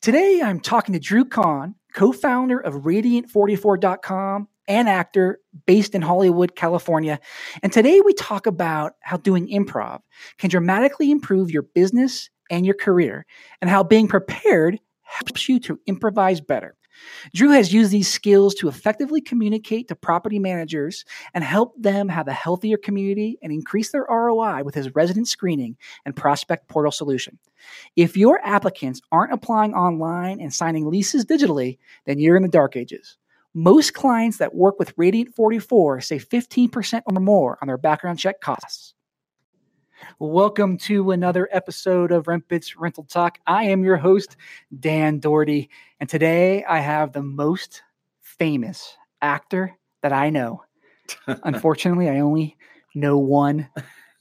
Today, I'm talking to Drew Cohn, co founder of Radiant44.com and actor based in Hollywood, California. And today, we talk about how doing improv can dramatically improve your business and your career, and how being prepared helps you to improvise better. Drew has used these skills to effectively communicate to property managers and help them have a healthier community and increase their ROI with his resident screening and prospect portal solution. If your applicants aren't applying online and signing leases digitally, then you're in the dark ages. Most clients that work with Radiant 44 save 15% or more on their background check costs. Welcome to another episode of RentBits Rental Talk. I am your host, Dan Doherty, and today I have the most famous actor that I know. Unfortunately, I only know one.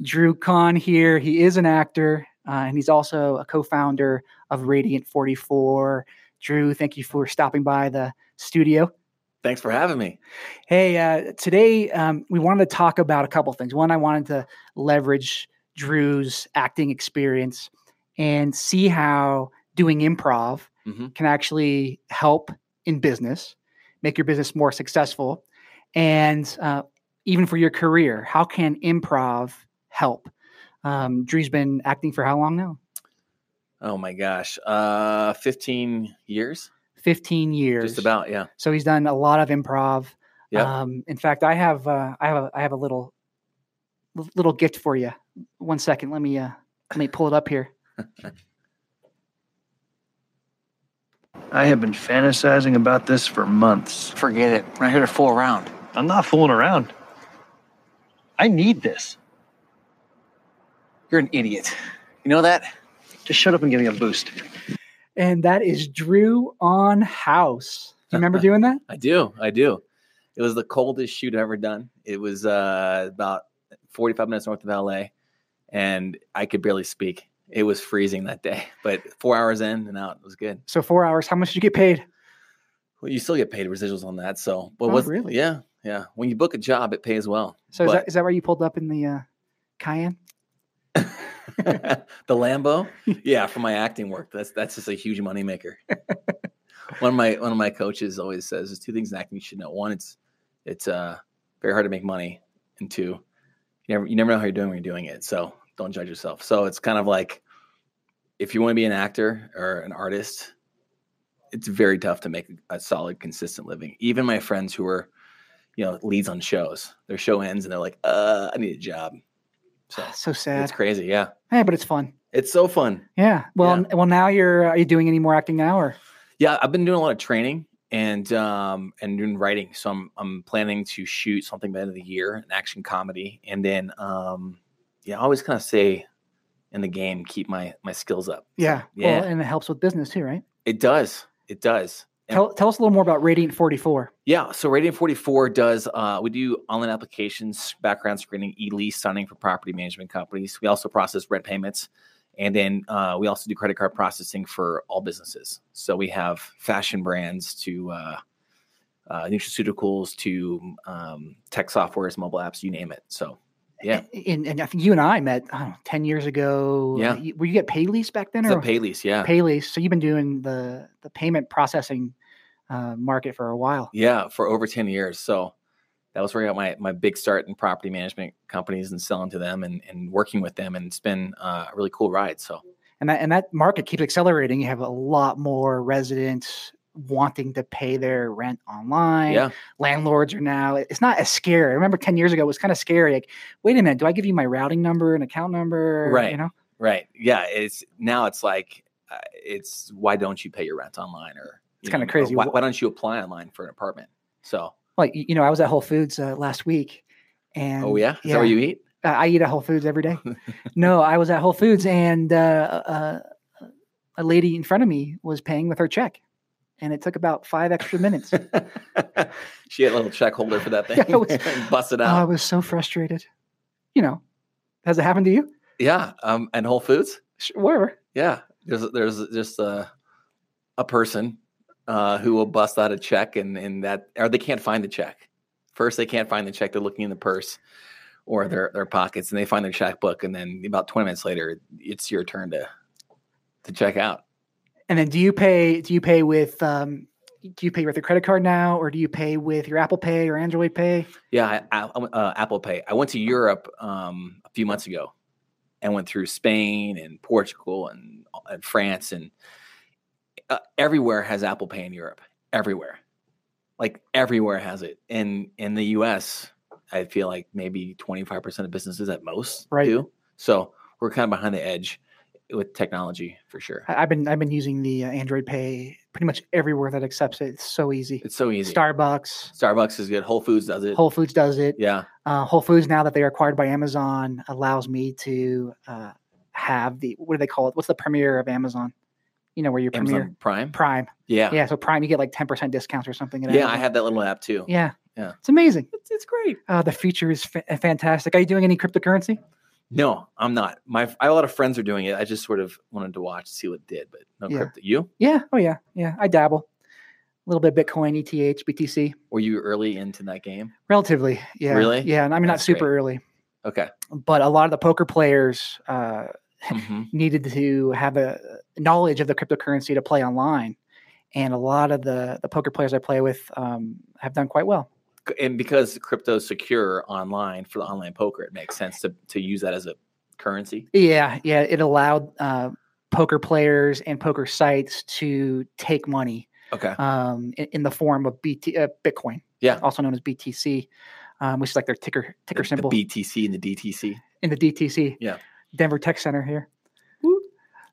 Drew Cohn here. He is an actor, uh, and he's also a co-founder of Radiant 44. Drew, thank you for stopping by the studio. Thanks for having me. Hey, uh, today um, we wanted to talk about a couple things. One, I wanted to leverage Drew's acting experience and see how doing improv mm-hmm. can actually help in business, make your business more successful, and uh, even for your career. How can improv help? Um, Drew's been acting for how long now? Oh my gosh, uh, fifteen years. Fifteen years, just about, yeah. So he's done a lot of improv. Yeah. Um, in fact, I have uh, I have a, I have a little little gift for you. One second, let me uh, let me pull it up here. I have been fantasizing about this for months. Forget it. We're not here to fool around. I'm not fooling around. I need this. You're an idiot. You know that? Just shut up and give me a boost. And that is Drew on House. Do you remember doing that? I do. I do. It was the coldest shoot I've ever done. It was uh, about 45 minutes north of LA, and I could barely speak. It was freezing that day, but four hours in and out, it was good. So four hours. How much did you get paid? Well, you still get paid residuals on that. So, but oh, was really? Yeah, yeah. When you book a job, it pays well. So but, is that is that where you pulled up in the uh, Cayenne? the Lambo, yeah, for my acting work. That's that's just a huge moneymaker. one of my one of my coaches always says there's two things in acting you should know. One, it's it's uh very hard to make money, and two, you never you never know how you're doing when you're doing it. So don't judge yourself. So it's kind of like if you want to be an actor or an artist, it's very tough to make a solid, consistent living. Even my friends who are, you know, leads on shows, their show ends and they're like, uh, I need a job. So, so sad. It's crazy. Yeah. Yeah, but it's fun. It's so fun. Yeah. Well, yeah. well, now you're, are you doing any more acting now or? Yeah, I've been doing a lot of training and um, and doing writing. So I'm I'm planning to shoot something by the end of the year, an action comedy, and then um, yeah, I always kind of say in the game, keep my my skills up. Yeah, yeah, well, and it helps with business too, right? It does. It does. Tell, tell us a little more about Radiant 44. Yeah, so Radiant 44 does, uh, we do online applications, background screening, e lease signing for property management companies. We also process rent payments. And then uh, we also do credit card processing for all businesses. So we have fashion brands to uh, uh, nutraceuticals to um, tech softwares, mobile apps, you name it. So yeah. And, and I think you and I met I know, 10 years ago. Yeah. Were you get Paylease back then? Or? The Paylease, yeah. Paylease. So you've been doing the, the payment processing uh, market for a while. Yeah, for over 10 years. So that was where I got my my big start in property management companies and selling to them and, and working with them. And it's been uh, a really cool ride. So and that and that market keeps accelerating. You have a lot more residents wanting to pay their rent online. Yeah. Landlords are now it's not as scary. I remember 10 years ago it was kind of scary. Like, wait a minute, do I give you my routing number and account number? Right. You know? Right. Yeah. It's now it's like uh, it's why don't you pay your rent online or it's kind of crazy. Why, why, don't you apply online for an apartment? So well, you know, I was at Whole Foods uh, last week, and oh yeah, is yeah, that where you eat? Uh, I eat at Whole Foods every day. no, I was at Whole Foods, and uh, uh, a lady in front of me was paying with her check, and it took about five extra minutes. she had a little check holder for that thing. Was, busted out. Oh, I was so frustrated. You know, has it happened to you? Yeah, um, and Whole Foods, wherever. Yeah, there's there's just a a person uh, who will bust out a check and, and that, or they can't find the check. First, they can't find the check. They're looking in the purse or their, their pockets and they find their checkbook. And then about 20 minutes later, it's your turn to, to check out. And then do you pay? Do you pay with? Um, do you pay with your credit card now, or do you pay with your Apple Pay or Android Pay? Yeah, I, I, uh, Apple Pay. I went to Europe um, a few months ago and went through Spain and Portugal and, and France and uh, everywhere has Apple Pay in Europe. Everywhere, like everywhere has it. And in the U.S., I feel like maybe twenty five percent of businesses at most Right. do. So we're kind of behind the edge with technology for sure. I've been I've been using the uh, Android Pay pretty much everywhere that accepts it. It's so easy. It's so easy. Starbucks, Starbucks is good. Whole Foods does it. Whole Foods does it. yeah. Uh, Whole Foods now that they are acquired by Amazon allows me to uh, have the what do they call it? What's the premiere of Amazon? You know where your premiere Amazon Prime. Prime. Yeah. Yeah, so Prime you get like ten percent discounts or something. Yeah, I have that little app too. Yeah, Yeah. it's amazing. It's, it's great. Uh, the feature is fa- fantastic. Are you doing any cryptocurrency? No, I'm not. My I have a lot of friends are doing it. I just sort of wanted to watch see what it did, but no Yeah. crypto. You Yeah. Oh yeah. Yeah. I dabble. A little bit of Bitcoin, ETH, BTC. were you early into that game? Relatively. Yeah. Really? Yeah. And I mean not super great. early, Okay. but a lot of the poker players uh, Mhm. needed to have a knowledge of the cryptocurrency to play online. And a lot of the, the poker players I play with um, have done quite well. And because crypto's secure online for the online poker, it makes sense to to use that as a currency. Yeah, yeah. It allowed uh, poker players and poker sites to take money Okay. um, in, in the form of BT, uh, Bitcoin, Yeah. also known as BTC, um, which is like their ticker ticker The- symbol The BTC and the DTC. in the DTC. Yeah. Denver Tech Center here.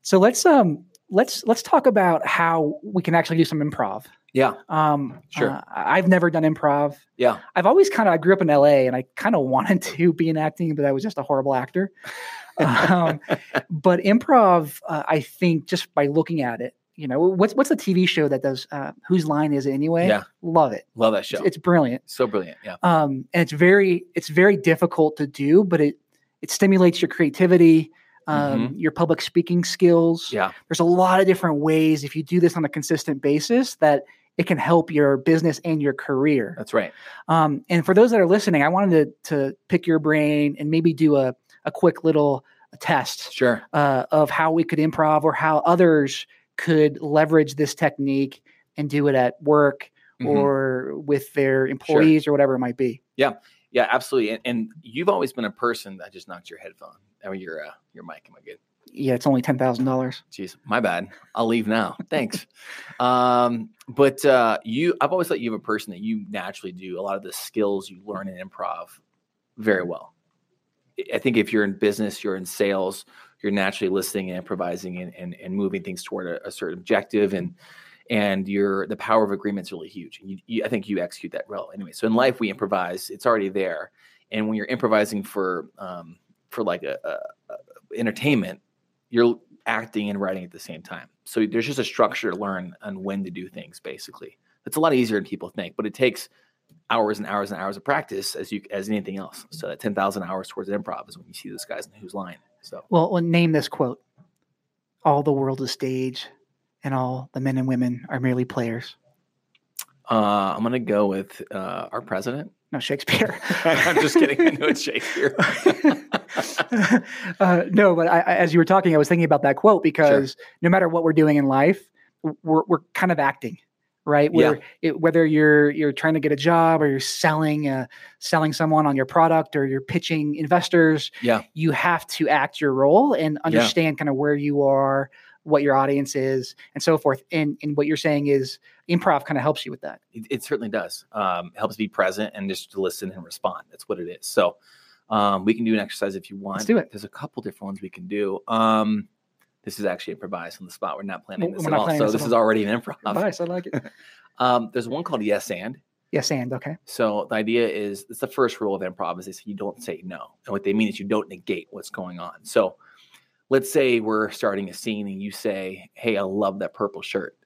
So let's um let's let's talk about how we can actually do some improv. Yeah. Um, Sure. uh, I've never done improv. Yeah. I've always kind of I grew up in LA and I kind of wanted to be in acting, but I was just a horrible actor. um, but improv, uh, I think, just by looking at it, you know, what's what's the TV show that does uh, whose line is it anyway? Yeah. love it. Love that It's, show. it's brilliant. so brilliant. Yeah. Um, and it's very it's very difficult to do, but it it stimulates your creativity, um, your public speaking skills. Mm-hmm. Yeah. There's a lot of different ways if you do this on a consistent basis that it can help your business and your career. That's right. Um, and for those that are listening, I wanted to, to pick your brain and maybe do a, a quick little test Sure. uh, of how we could improv or how others could leverage this technique and do it at work Mhm. or with their employees or whatever it might be. Yeah. Yeah, absolutely. And, and you've always been a person that just knocked your headphone or your uh, your mic. Am I good? Yeah, it's only ten thousand dollars. Jeez, my bad. I'll leave now. Thanks. um, but uh, you, I've always thought you have a person that you naturally do a lot of the skills you learn in improv very well. I- think if you're in business, you're in sales, you're naturally listening and improvising and, and, and moving things toward a, a certain objective and and your the power of agreement is really huge. And you, you, I think you execute that well anyway. So in life, we improvise; it's already there. And when you're improvising for um, for like a, a, a entertainment, you're acting and writing at the same time. So there's just a structure to learn on when to do things. Basically, it's a lot easier than people think, but it takes hours and hours and hours of practice as you as anything else. So that ten thousand hours towards improv is when you see this guy's in whose line. So Well, well, name this quote: "All the world is stage, and all the men and women are merely players." uh, I'm gonna go with uh, our president. No, Shakespeare. I'm just kidding. I know it's Shakespeare. uh, no, but I, as you were talking, I was thinking about that quote because no matter what we're doing in life, we're we're kind of acting, right? Yeah. It, whether you're you're trying to get a job or you're selling uh, selling someone on your product or you're pitching investors, Yeah. you have to act your role and understand kind of where you are, what your audience is, and so forth. And and what you're saying is improv kind of helps you with that. It, it certainly does. Um, helps be present and just to listen and respond. That's what it is. So um, we can do an exercise if you want. Let's do it. There's a couple different ones we can do. Um, this is actually improvised on the spot. We're not planning We're this at all. So this this is already an improv. Nice, I like it. Um, there's one called yes and. yes, and okay. So the idea is it's the first rule of improv is they say you don't say no. And what they mean is you don't negate what's going on. So let's say we're starting a scene and you say, Hey, I love that purple shirt.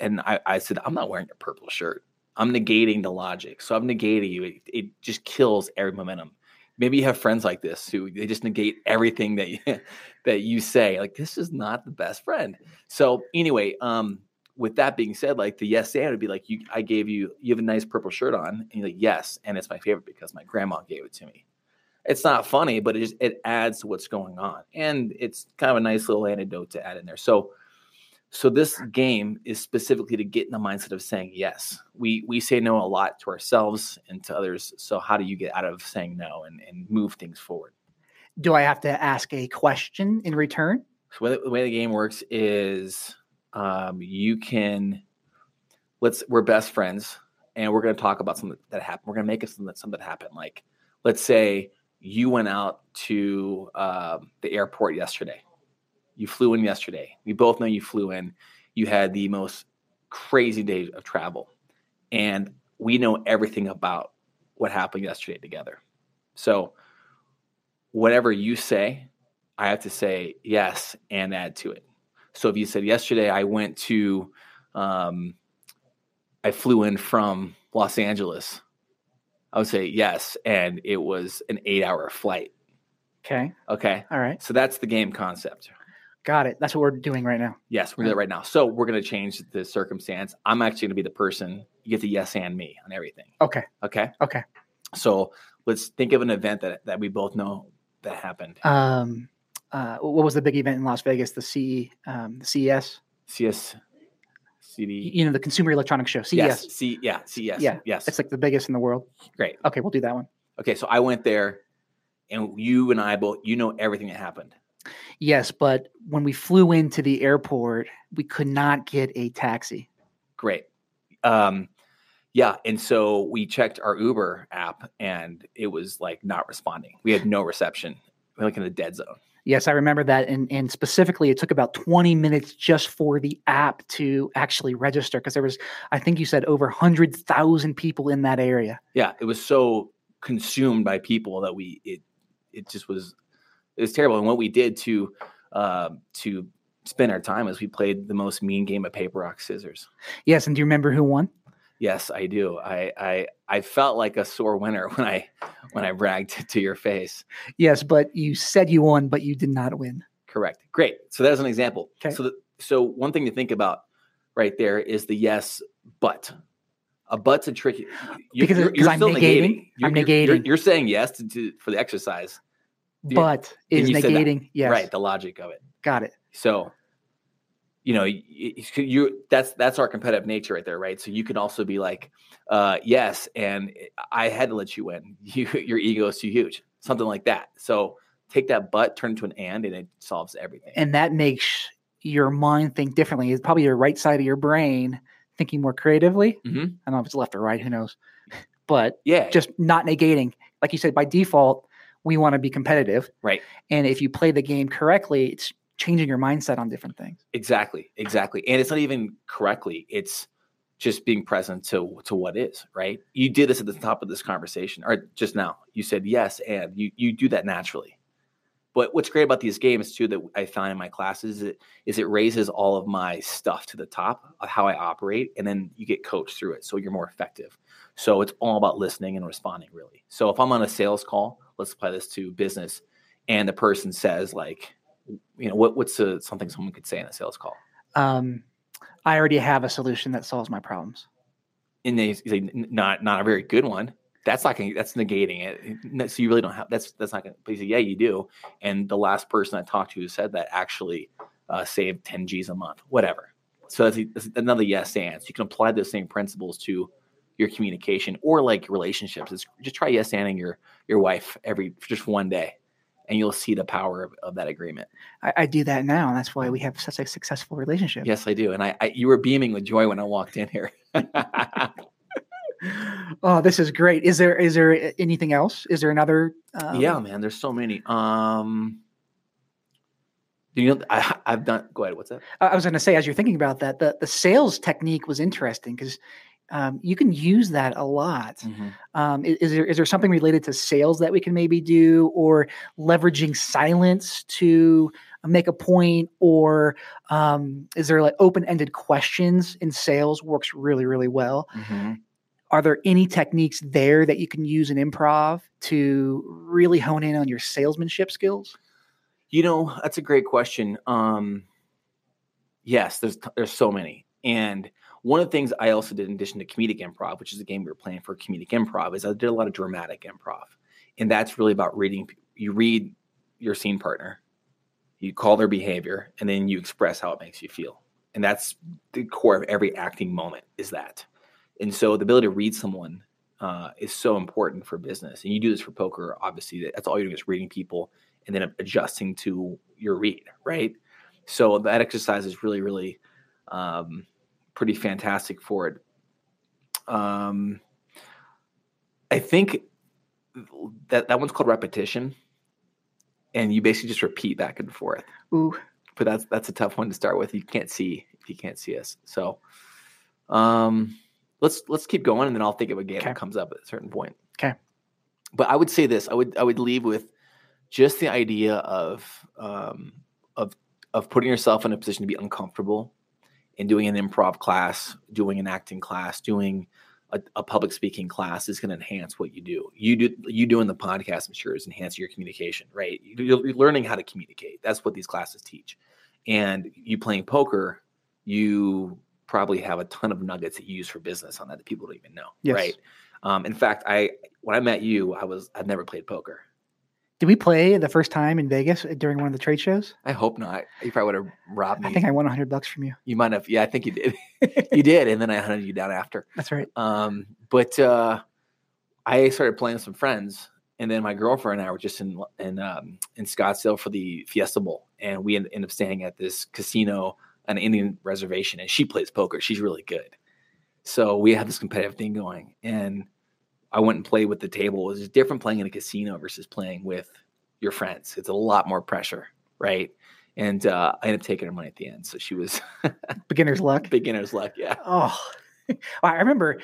And I, I said, I'm not wearing a purple shirt. I'm negating the logic. So I'm negating you. It, it just kills every momentum. Maybe you have friends like this who they just negate everything that you, that you say. Like this is not the best friend. So anyway, um, with that being said, like the yes and would be like you I gave you you have a nice purple shirt on, and you're like, yes, and it's my favorite because my grandma gave it to me. It's not funny, but it just it adds to what's going on. And it's kind of a nice little anecdote to add in there. So So this game is specifically to get in the mindset of saying yes. We we say no a lot to ourselves and to others. So how do you get out of saying no and, and move things forward? Do I have to ask a question in return? So the way the game works is um, you can let's we're best friends and we're going to talk about something that happened. We're going to make it something that something that happened. Like let's say you went out to uh, the airport yesterday you flew in yesterday. We both know you flew in. You had the most crazy day of travel. And we know everything about what happened yesterday together. So, whatever you say, I have to say yes and add to it. So, if you said yesterday, I went to, um, I flew in from Los Angeles, I would say yes. And it was an eight hour flight. Okay. Okay. All right. So, that's the game concept. Got it. That's what we're doing right now. Yes, we're doing that right now. So we're going to change the circumstance. I'm actually going to be the person. You get the yes and me on everything. Okay. Okay. Okay. So let's think of an event that that we both know that happened. Um, uh, what was the big event in Las Vegas? The C, um, the CES. CS, CD. You know, the Consumer Electronics Show. CES. Yes. C. Yeah. CES. Yeah. Yes. It's like the biggest in the world. great. Okay, we'll do that one. Okay. So I went there, and you and I both. You know everything that happened. Yes, but when we flew into the airport, we could not get a taxi. Great. Um, yeah, and so we checked our Uber app, and it was like not responding. We had no reception. We're like in a dead zone. Yes, I remember that. And, and specifically, it took about 20 minutes just for the app to actually register because there was, I think you said, over 100,000 people in that area. Yeah, it was so consumed by people that we it it just was it was terrible. And what we did to uh, to spend our time is we played the most mean game of paper rock scissors. Yes, and do you remember who won? Yes, I do. I I I felt like a sore winner when I when I bragged to your face. Yes, but you said you won, but you did not win. Correct. Great. So that's an example. Okay. So the, so one thing to think about right there is the yes, but. A but's a tricky you- Because- because I'm negating. You're, I'm you're- you're- negating. You're, saying yes to, to for the exercise, Yeah. But is negating. Yes. right? The logic of it. Got it. So, you know, you, that's that's our competitive nature right there, right? So you can also be like, uh, yes, and I had to let you win. You, your ego is too huge, something like that. So take that but, turn it to an and, and it solves everything. And that makes your mind think differently. It's probably your right side of your brain thinking more creatively. Mhm. I don't know if it's left or right. Who knows? But yeah, just not negating. Like you said, by default, we want to be competitive. right. And if you play the game correctly, it's changing your mindset on different things. Exactly, exactly. And it's not even correctly. It's just being present to to what is, right? You did this at the top of this conversation or just now. You said yes and you you do that naturally. But what's great about these games too that I find in my classes is it is it raises all of my stuff to the top of how I operate and then you get coached through it so you're more effective. So it's all about listening and responding really. So if I'm on a sales call, let's apply this to business. And the person says like you know what what's a, something someone could say in a sales call? Um, I already have a solution that solves my problems. and they say not not a very good one. That's not gonna, that's negating it. So you really don't have that's that's not going to but you say yeah you do. And the last person i talked to who said that actually uh, saved 10 g's a month whatever. So that's, that's another yes and so you can apply those same principles to your communication or like relationships it's just try yes anding your your wife every just one day and you'll see the power of, of that agreement I, I do that now, and that's why we have such a successful relationship. yes i do and i, I you were beaming with joy when i walked in here Oh, this is great. Is there is there anything else? Is there another? Um, yeah, man. There's so many. Um, do you know? I, I've done. Go ahead. What's that? I I was going to say, as you're thinking about that, the the sales technique was interesting because um, you can use that a lot. Um, i- is, there is there something related to sales that we can maybe do, or leveraging silence to make a point, or um, is there like open ended questions in sales works really really well? Mhm. Are there any techniques there that you can use in improv to really hone in on your salesmanship skills? You know, that's a great question. Um, yes, there's there's so many, and one of the things I also did in addition to comedic improv, which is a game we were playing for comedic improv, is I did a lot of dramatic improv, and that's really about reading. You read your scene partner, you call their behavior, and then you express how it makes you feel. and that's the core of every acting moment is that. And so the ability to read someone uh, is so important for business. And you do this for poker, obviously. That's all you're doing is reading people and then adjusting to your read, right? So that exercise is really, really um, pretty fantastic for it. Um, I think that that one's called repetition, and you basically just repeat back and forth. Ooh. But that's that's a tough one to start with. You can't see if you can't see us. So, um, let's let's keep going, and then I'll think of a game Okay. that comes up at a certain point. Okay. But I would say this: I would I would leave with just the idea of um, of of putting yourself in a position to be uncomfortable and doing an improv class, doing an acting class, doing a, a public speaking class is going to enhance what you do. You do you doing the podcast, I'm sure, is enhancing your communication, right? You- You're you're learning how to communicate. That's what these classes teach. And you playing poker, you probably have a ton of nuggets that you use for business on that that people don't even know, Yes. right? Um, in fact, I when I met you, I was I'd never played poker. Did we play the first time in Vegas during one of the trade shows? I hope not. You probably would have robbed me. I think I won 100 bucks from you. you might have. Yeah, I think you did. you did, and then I hunted you down after. That's right. Um, but uh, I started playing with some friends, and then my girlfriend and I were just in in um, in Scottsdale for the Fiesta Bowl, and we end, end up staying at this casino, an Indian reservation, and she plays poker. She's really good, so we had this competitive thing going, and I went and played with the table. It was different playing in a casino versus playing with your friends. It's a lot more pressure, right? And uh, I ended up taking her money at the end, so she was Beginner's luck. beginner's luck. Yeah. Oh, I remember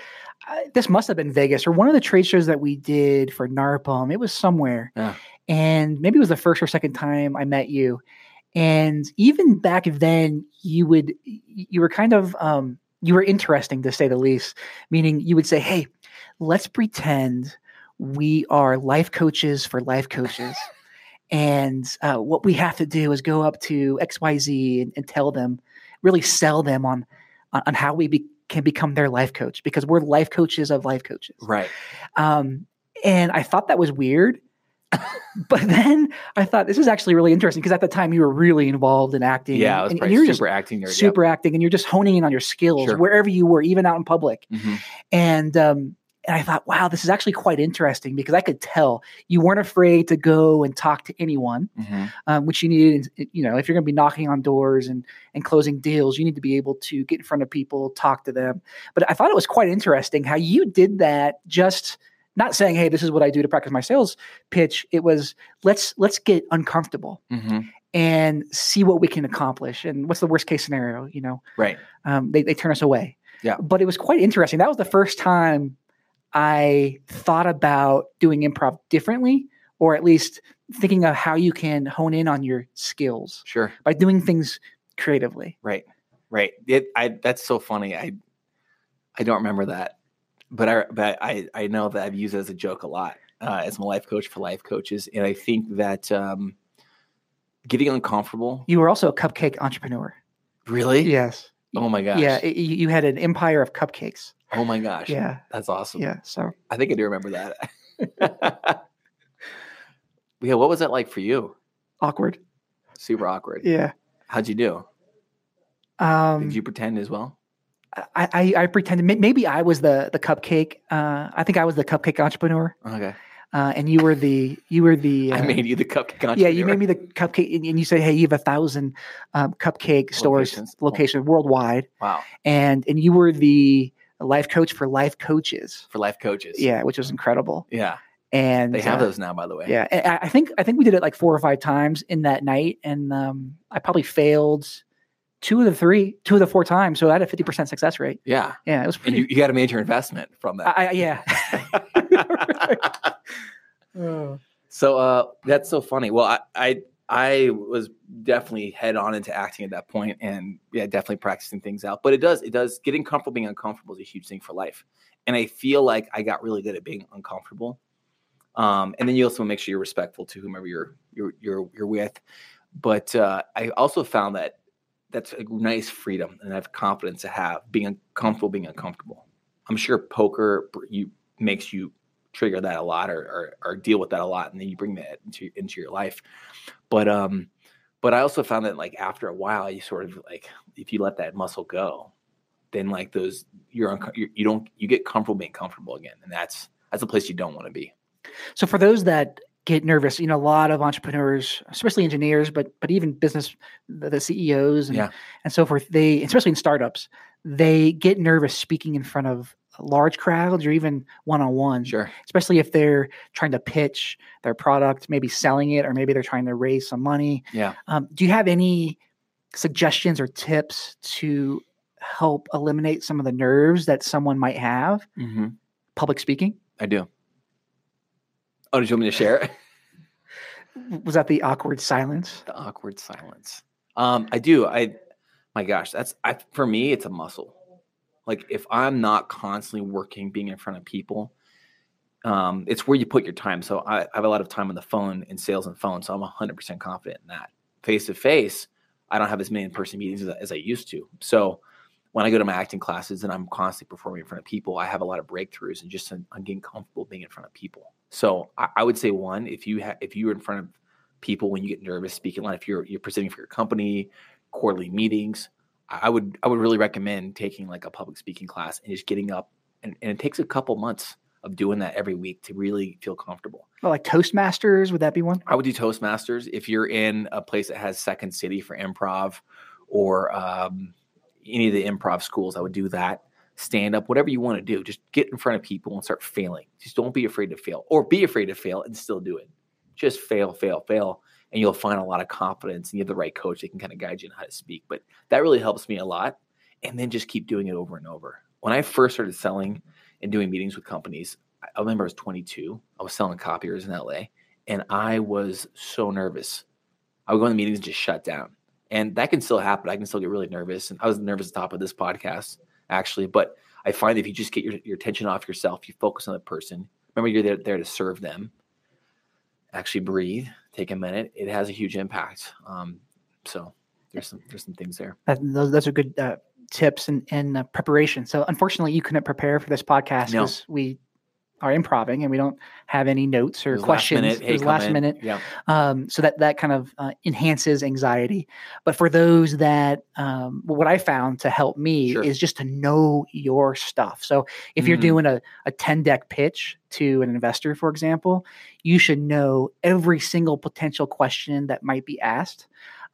uh, this must have been Vegas or one of the trade shows that we did for NARPM. It was somewhere. Yeah. And maybe it was the first or second time I met you. And even back then, you would, you were kind of, um, you were interesting to say the least, meaning you would say, Hey, let's pretend we are life coaches for life coaches. And uh, what we have to do is go up to XYZ and, and tell them, really sell them on on, on how we be, can become their life coach because we're life coaches of life coaches. Right. Um, and I thought that was weird. But then I thought this is actually really interesting because at the time you were really involved in acting. Yeah, I was and, and you're super just acting nerd. yep. super acting and you're just honing in on your skills Sure. wherever you were, even out in public. Mhm. And um, and I thought, wow, this is actually quite interesting because I could tell you weren't afraid to go and talk to anyone, Mhm. um, which you needed. You know, if you're going to be knocking on doors and and closing deals, you need to be able to get in front of people, talk to them. But I thought it was quite interesting how you did that. Just not saying, "Hey, this is what I do to practice my sales pitch." It was let's let's get uncomfortable Mhm. and see what we can accomplish. And what's the worst case scenario? You know, Right. um, they, they turn us away. Yeah. But it was quite interesting. That was the first time I thought about doing improv differently, or at least thinking of how you can hone in on your skills Sure. by doing things creatively. Right. Right. It. I. That's so funny. I. I don't remember that, but I. But I. I know that I've used it as a joke a lot uh, as my life coach for life coaches, and I think that um, getting uncomfortable. You were also a cupcake entrepreneur. Really? Yes. Oh my gosh. Yeah. it- you, had an empire of cupcakes. Oh my gosh. Yeah. That's awesome. Yeah. So I think I do remember that. yeah. What was that like for you? awkward. Super awkward. Yeah. How'd you do? Um, Did you pretend as well? I, I, I pretended maybe I was the the cupcake. Uh, I think I was the cupcake entrepreneur, Okay. uh, and you were the you were the. Uh, I made you the cupcake. Entrepreneur. Yeah, you made me the cupcake, and, and you said, "Hey, you have a thousand um, cupcake stores Locations. location worldwide," Wow. and and you were the life coach for life coaches. For life coaches. Yeah, which was incredible. Yeah. And They have uh, those now, by the way. Yeah, I I think I think we did it like four or five times in that night, and um, I probably failed two of the three, two of the four times. So I had a fifty percent success rate. Yeah. Yeah, it was And pretty. you, you got a major investment from that. I, I, yeah. Oh. so uh, that's so funny. Well, I, I I was definitely head on into acting at that point, and yeah, definitely practicing things out. But it does it does getting comfortable being uncomfortable is a huge thing for life, and I feel like I got really good at being uncomfortable. Um, and then you also make sure you're respectful to whomever you're you're you're, you're with. But uh, I also found that that's a nice freedom and I have confidence to have being uncomfortable being uncomfortable. I'm sure poker you makes you trigger that a lot or, or or deal with that a lot, and then you bring that into into your life. But um, But I also found that like after a while, you sort of like if you let that muscle go, then like those you're, unco- you're you don't you get comfortable being comfortable again, and that's that's a place you don't want to be. So for those that get nervous, you know, a lot of entrepreneurs, especially engineers, but but even business, the, the CEOs and, Yeah. and so forth, they especially in startups, they get nervous speaking in front of large crowds or even one on one. Sure. Especially if they're trying to pitch their product, maybe selling it, or maybe they're trying to raise some money. Yeah. Um, do you have any suggestions or tips to help eliminate some of the nerves that someone might have Mm-hmm. public speaking? I do. Oh, did you want me to share it? Was that the awkward silence? the awkward silence. Um, I do. I, my gosh, that's I, for me. It's a muscle. Like if I'm not constantly working, being in front of people, um, it's where you put your time. So I, I have a lot of time on the phone in sales and phone, so I'm 100 percent confident in that. Face to face, I don't have as many in person meetings as, as I used to. So when I go to my acting classes and I'm constantly performing in front of people, I have a lot of breakthroughs and just I'm getting comfortable being in front of people. So I, I would say one, if you have if you're in front of people when you get nervous speaking lot, if you're you're presenting for your company, quarterly meetings, I I would I would really recommend taking like a public speaking class and just getting up and, and it takes a couple months of doing that every week to really feel comfortable. Well, like Toastmasters, would that be one? I would do Toastmasters if you're in a place that has Second City for improv or um, any of the improv schools. I would do that. Stand up, whatever you want to do. Just get in front of people and start failing. Just don't be afraid to fail, or be afraid to fail and still do it. Just fail, fail, fail, and you'll find a lot of confidence. And you have the right coach that can kind of guide you on how to speak. But that really helps me a lot. And then just keep doing it over and over. When I first started selling and doing meetings with companies, I I remember I was 22. I was selling copiers in LA and I was so nervous. I would go in the meetings and just shut down. And that can still happen. I can still get really nervous. And I was nervous at the top of this podcast, actually. But I find if you just get your, your attention off yourself, you focus on the person, remember you're there, there to serve them, actually breathe, take a minute, it has a huge impact. Um, so there's some there's some things there. That, those, those are good uh, tips and, and uh, preparation. So, unfortunately, you couldn't prepare for this podcast No. because we are improving and we don't have any notes or was last questions. minute, It hey, was last in. minute. Yeah. Um, so that that kind of uh, enhances anxiety. But for those that, um, what I found to help me Sure. is just to know your stuff. So if you're Mhm. doing a, a 10 deck pitch to an investor, for example, you should know every single potential question that might be asked.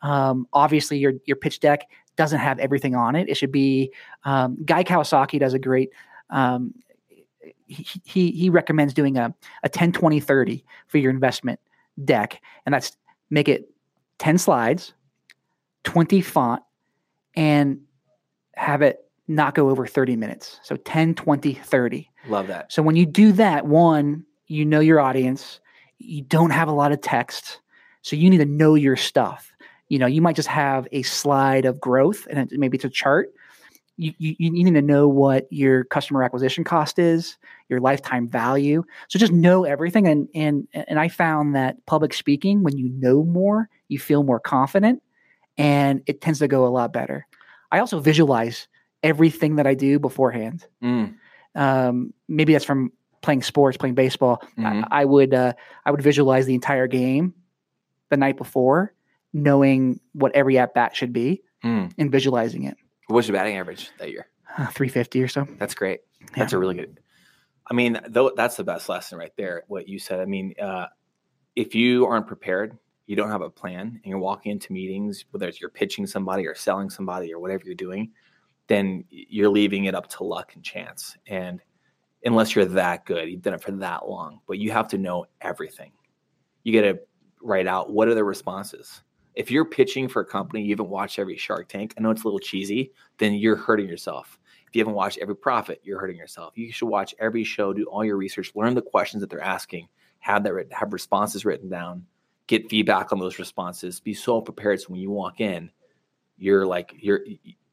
Um, obviously, your your pitch deck doesn't have everything on it. It should be. Um, Guy Kawasaki does a great. Um, he, he he recommends doing a a 10 20 30 for your investment deck. And that's make it 10 slides 20 font and have it not go over 30 minutes. So 10 20 30 Love that. so when you do that one you know your audience. You don't have a lot of text. So you need to know your stuff. You know you might just have a slide of growth and it, maybe it's a chart you, you, you need to know what your customer acquisition cost is your lifetime value so just know everything and and and i found that public speaking when you know more you feel more confident and it tends to go a lot better i also visualize everything that i do beforehand Mm, um, maybe that's from playing sports, playing baseball. Mhm. I, I would uh, I would visualize the entire game the night before, knowing what every at bat should be, mm. and visualizing it. What's your batting average that year? Uh, Three fifty or so. That's great. That's a really good. I mean, though that's the best lesson right there. What you said. I mean, uh, if you aren't prepared, you don't have a plan, and you're walking into meetings, whether it's you're pitching somebody or selling somebody or whatever you're doing, then you're leaving it up to luck and chance. And unless you're that good, you've done it for that long, but you have to know everything. You got to write out what are the responses. If you're pitching for a company, you haven't watched every Shark Tank. I know it's a little cheesy. Then you're hurting yourself. If you haven't watched every profit, you're hurting yourself. You should watch every show, do all your research, learn the questions that they're asking, have that written, have responses written down, get feedback on those responses. Be so prepared so when you walk in, you're like you're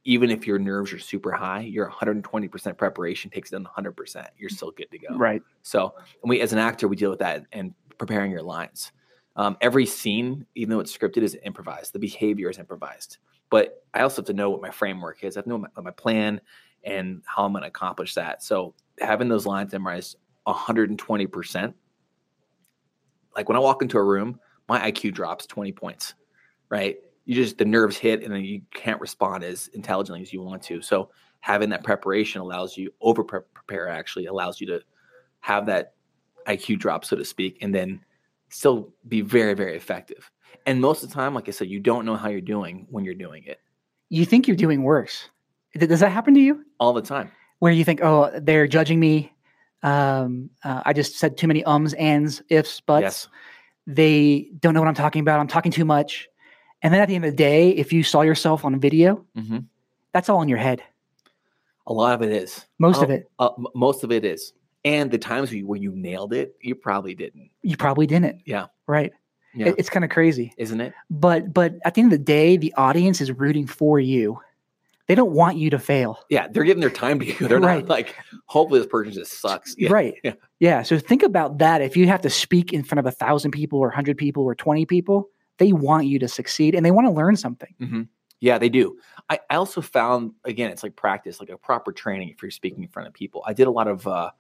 even if your nerves are super high, your 120% preparation takes it down 100%. You're mm-hmm. still good to go. Right. So, and we as an actor, we deal with that and preparing your lines. Um, every scene, even though it's scripted, is improvised. The behavior is improvised. But I also have to know what my framework is. I have to know my, my plan and how I'm going to accomplish that. So having those lines memorized 120%. Like when I walk into a room, my IQ drops 20 points right? You just the nerves hit and then you can't respond as intelligently as you want to. So having that preparation allows you over prepare actually allows you to have that IQ drop, so to speak, and then still be very, very effective. And most of the time, like I said, you don't know how you're doing when you're doing it You think you're doing worse. Does that happen to you? all the time. Where you think, oh, they're judging me. Um, uh, I just said too many ums, ands, ifs, buts. yes. They don't know what I'm talking about. I'm talking too much. And then at the end of the day, if you saw yourself on a video, hmm that's all in your head. A lot of it is. Most of Oh, it. Uh, most of it is. And the times where you, nailed it, you probably didn't. You probably didn't. Yeah. Right. Yeah. It- it's kind of crazy. Isn't it? But but at the end of the day, the audience is rooting for you. They don't want you to fail. Yeah. They're giving their time to you. They're Right. not like, hopefully this person just sucks. Yeah. Right. Yeah. Yeah. So think about that. If you have to speak in front of a thousand people or hundred people or 20 people, they want you to succeed and they want to learn something. hmm Yeah, they do. I, I also found again, it's like practice, like a proper training if you're speaking in front of people. I did a lot of uh,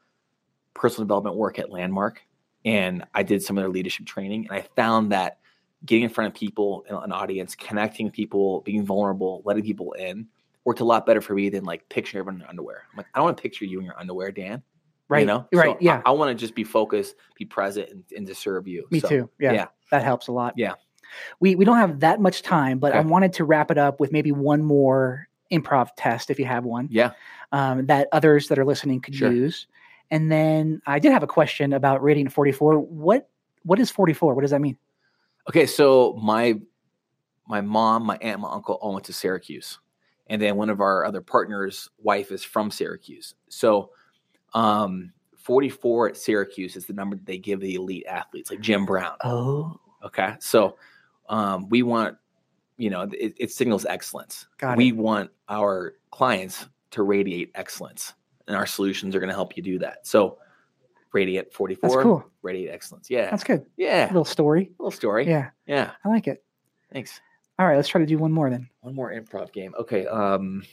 personal development work at Landmark, and I did some of their leadership training, and I found that getting in front of people, an an audience, connecting with people, being vulnerable, letting people in, worked a lot better for me than like picturing everyone in their underwear. I'm like, I don't want to picture you in your underwear, Dan. Right. You know, Right. So yeah. I, I want to just be focused, be present, and, and to serve you. Me So, too. Yeah, yeah. That helps a lot. Yeah. We we don't have that much time, but I wanted to wrap it up with maybe one more improv test if you have one. Yeah. Um, that others that are listening could Sure. use. And then I did have a question about Radiant 44. What what is 44? What does that mean? Okay, so my my mom, my aunt, my uncle all went to Syracuse, and then one of our other partners' wife is from Syracuse. So, um, forty four at Syracuse is the number that they give the elite athletes, like Jim Brown. Oh, Okay, so um, we want, you know, it, it signals excellence. got we it. want our clients to radiate excellence, and our solutions are going to help you do that. So, Radiant 44. That's cool. radiate excellence. Yeah, That's good. yeah, little story. little story. Yeah, yeah. I like it. Thanks. All right, let's try to do one more then. One more improv game. Okay. Um,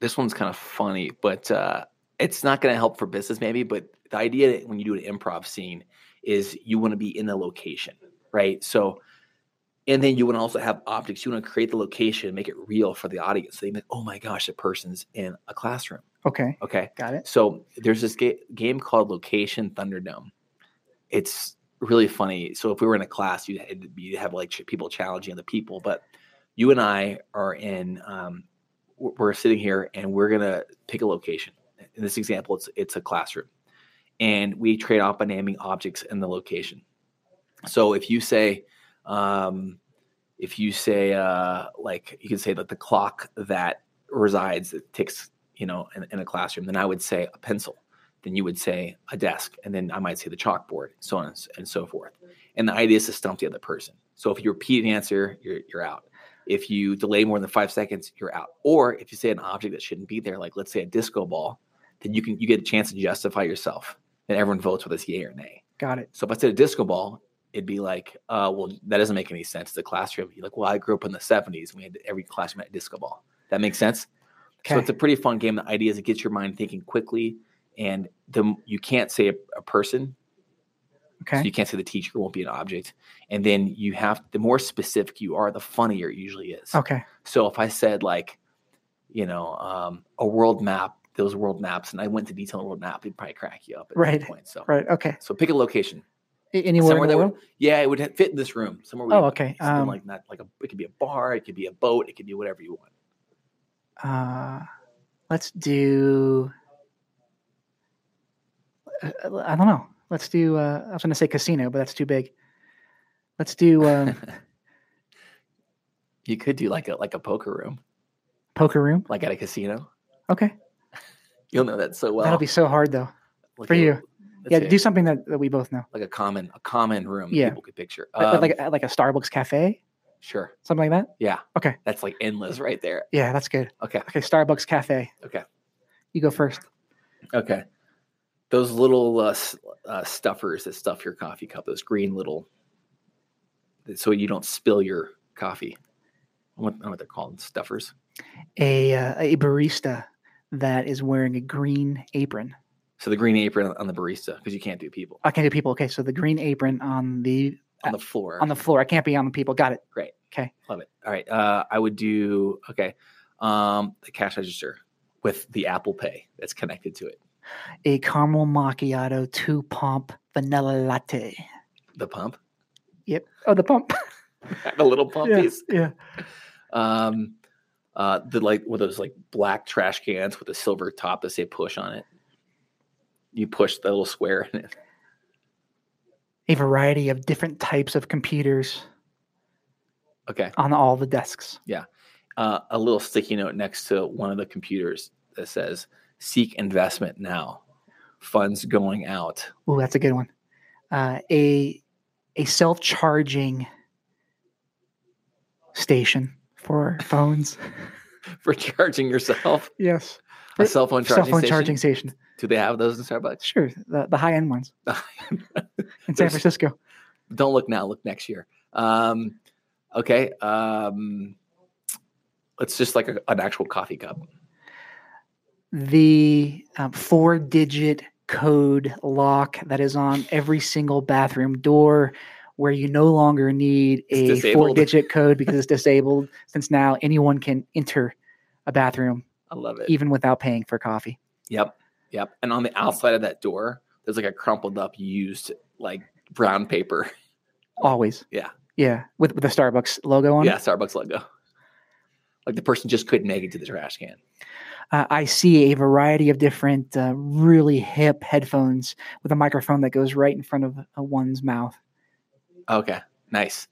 this one's kind of funny, but uh, it's not going to help for business, maybe. But the idea that when you do an improv scene is you want to be in the location, right? So, and then you want to also have optics. You want to create the location, make it real for the audience. So they think, oh my gosh, the person's in a classroom. Okay, Okay. got it. So there's this ga- game called Location Thunderdome. It's really funny. So if we were in a class, you'd, you'd have like people challenging other people, but you and I are in. Um, we're we're sitting here and we're gonna pick a location. In this example, it's it's a classroom, and we trade off by naming objects in the location. So if you say, um, if you say uh, like you can say that the clock that resides that ticks you know in, in a classroom then i would say a pencil. Then you would say a desk and then i might say the chalkboard so on and so forth. And the idea is to stump the other person. So if you repeat an answer you're, you're out. If you delay more than five seconds you're out. Or if you say an object that shouldn't be there like let's say a disco ball then you can you get a chance to justify yourself. And everyone votes whether it's yay or nay. Got it. so if I said a disco ball, it'd be like, uh, well, that doesn't make any sense. The classroom. You're like, well, I grew up in the 70s. We had every classroom had a disco ball. That makes sense. So it's a pretty fun game. The idea is it gets your mind thinking quickly, and the you can't say a, a person, so Okay. you can't say the teacher won't be an object, and then you have the more specific you are, the funnier it usually is. Okay. So if I said like, you know, um, a world map, those world maps, and I went to detail the world map, it'd probably crack you up at Right. that point. So Right. Okay. so pick a location. Anywhere Somewhere in the that would- Yeah, it would fit in this room. Somewhere. Oh, okay. Um, like that. Like a, it could be a bar. It could be a boat. It could be whatever you want. Uh, let's do. uh, I don't know. Let's do. Uh, I was going to say casino, but that's too big. Let's do um, you could do like a like a poker room, poker room. like at a casino. Okay, You'll know that so well. that'll be so hard though for you. Yeah, do something that, that we both know, like a common a common room. that Yeah. people could picture. Like- Um, like a, like a Starbucks cafe, sure. something like that. Yeah. Okay. That's like endless right there. Yeah, that's good. Okay. Okay, Starbucks cafe. Okay. You go first. Okay. Those little uh, uh, stuffers that stuff your coffee cup. Those green little, so you don't spill your coffee. I don't know what they're called. Stuffers. A uh, a barista that is wearing a green apron. So the green apron on the barista because you can't do people I can't do people. Okay, so the green apron on the on the floor. on the floor. I can't be on the people. Got it. Great. Okay. Love it. All right. Uh, I would do okay. Um, the cash register with the Apple Pay that's connected to it. A caramel macchiato, two pump vanilla latte. The pump, Yep. Oh, the pump. the little pump yeah. Yeah. Um, uh, the like with those like black trash cans with a silver top that say push on it. You push the little square in it. A variety of different types of computers Okay. on all the desks. Yeah. Uh, a little sticky note next to one of the computers that says "Seek investment now." Funds going out. Ooh, that's a good one. Uh, a a self charging station for phones. for charging yourself. yes. A cell phone Cell phone station. charging station. Do they have those in Starbucks? Sure. The, the high end ones in San Francisco. Don't look now. Look next year. Um, okay. Um, it's just like a, an actual coffee cup. The um, four digit code lock that is on every single bathroom door where you no longer need a four digit code because it's disabled since now anyone can enter a bathroom I love it. even without paying for coffee. Yep. Yep. And on the outside of that door, there's like a crumpled up used like brown paper. Always. Yeah. Yeah. With, with the Starbucks logo on Yeah. it. Starbucks logo. Like the person just couldn't make it to the trash can. Uh, I see a variety of different, uh, really hip headphones with a microphone that goes right in front of uh, one's mouth. Okay. Nice.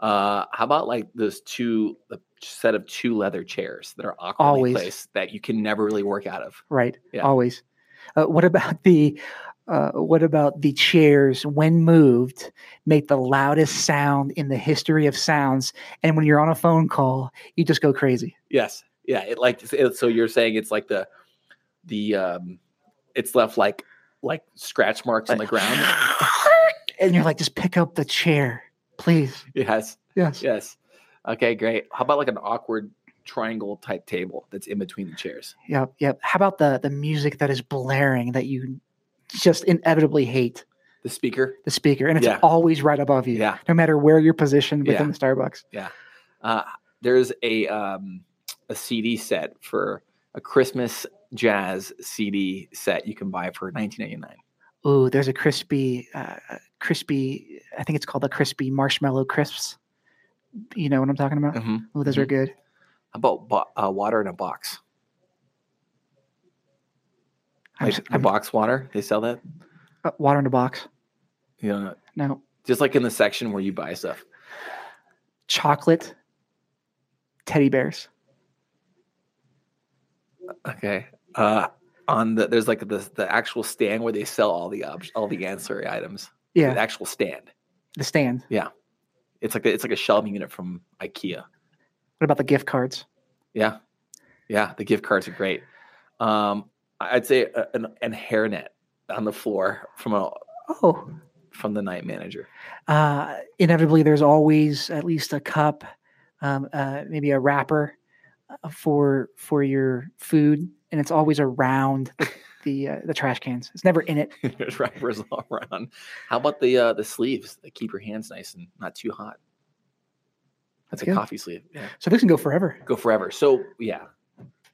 Uh, how about like those two, the set of two leather chairs that are awkwardly Always. placed that you can never really work out of? Right. Yeah. Always. Uh, what about the uh, what about the chairs when moved make the loudest sound in the history of sounds and when you're on a phone call you just go crazy Yes. Yeah. It like it, so you're saying it's like the the um it's left like like scratch marks on the ground. and you're like just pick up the chair please Yes. yes Yes. Okay, great. How about like an awkward triangle type table that's in between the chairs? yep yep how about the the music that is blaring that you just inevitably hate The speaker. the speaker and it's Yeah. always right above you Yeah. no matter where you're positioned within Yeah. the starbucks Yeah. Uh, there's a um, a CD set for a Christmas jazz CD set you can buy for 19.99. Ooh, there's a crispy, uh, crispy. I think it's called the crispy marshmallow crisps. You know what I'm talking about? Mm-hmm. Oh, those are good. How about bo- uh, water in a box? I'm, Like I'm- box water, they sell that. uh, water in a box. You know, No just like in the section where you buy stuff. chocolate. Teddy bears. Okay. Uh, on the there's like the the actual stand where they sell all the all the ancillary items. The Yeah, actual stand. the stand. Yeah. It's like a, it's like a shelving unit from IKEA. What about the gift cards? Yeah, yeah. The gift cards are great. Um, I'd say a, an, an hairnet on the floor from a Oh, from the night manager. uh, inevitably, there's always at least a cup, um, uh, maybe a wrapper uh, for for your food, and it's always around the the, uh, the trash cans. It's never in it. There's wrappers all around. How about the uh, the sleeves that keep your hands nice and not too hot? That's a good. coffee sleeve. Yeah, So this can go forever. go forever. So yeah,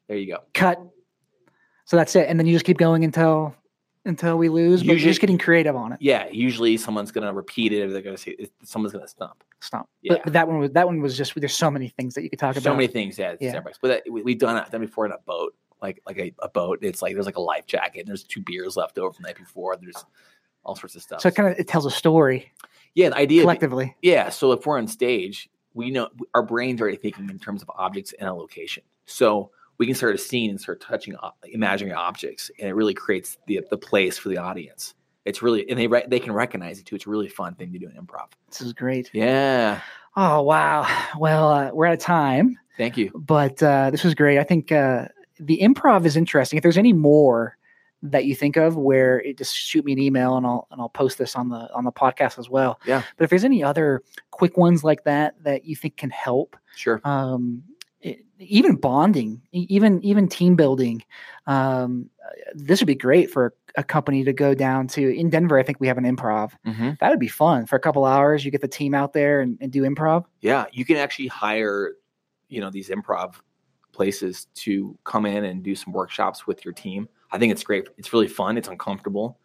there you go. cut. So that's it, and then you just keep going until until we lose. But you're just getting creative on it. Yeah, usually someone's gonna repeat it. Or they're gonna say someone's gonna stump. Stop. Yeah. But, but that one was that one was just there's so many things that you could talk so about. So many things, yeah. Yeah. But that, we, we've done it done before in a boat, like like a, a boat. It's like there's like a life jacket. And there's two beers left over from the night before. There's all sorts of stuff. So it kind of it tells a story yeah, the idea. Of, collectively. yeah, so if we're on stage, we know our brain's already thinking in terms of objects and a location. So we can start a scene and start touching, imagining objects, and it really creates the the place for the audience. It's really, and they re- they can recognize it too. It's a really fun thing to do in improv. This is great. Yeah, Oh wow. Well, uh, we're out of time, thank you. but uh, this was great. I think uh, the improv is interesting. If there's any more that you think of, where it just shoot me an email and I'll and I'll post this on the on the podcast as well. Yeah. But if there's any other quick ones like that that you think can help, Sure. um, it- even bonding, even even team building. Um, this would be great for a company to go down to in Denver. I think we have an improv. Mhm. That would be fun for a couple hours. You get the team out there and, and do improv. Yeah, you can actually hire, you know, these improv places to come in and do some workshops with your team. I think it's great. It's really fun. It's uncomfortable,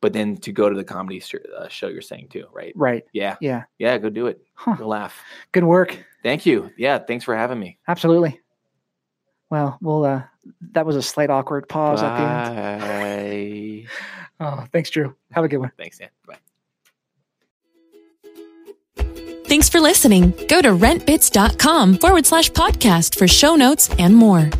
but then to go to the comedy sh- uh, show, you're saying too, right? Right. Yeah, Yeah. yeah. Go do it. Huh. Go laugh. Good work. Thank you. Yeah, thanks for having me. Absolutely. Well, well, uh, that was a slight awkward pause at the end. Bye. Oh, thanks, Drew. Have a good one. thanks, Dan. Bye. Thanks for listening. Go to rentbits.com forward slash podcast for show notes and more.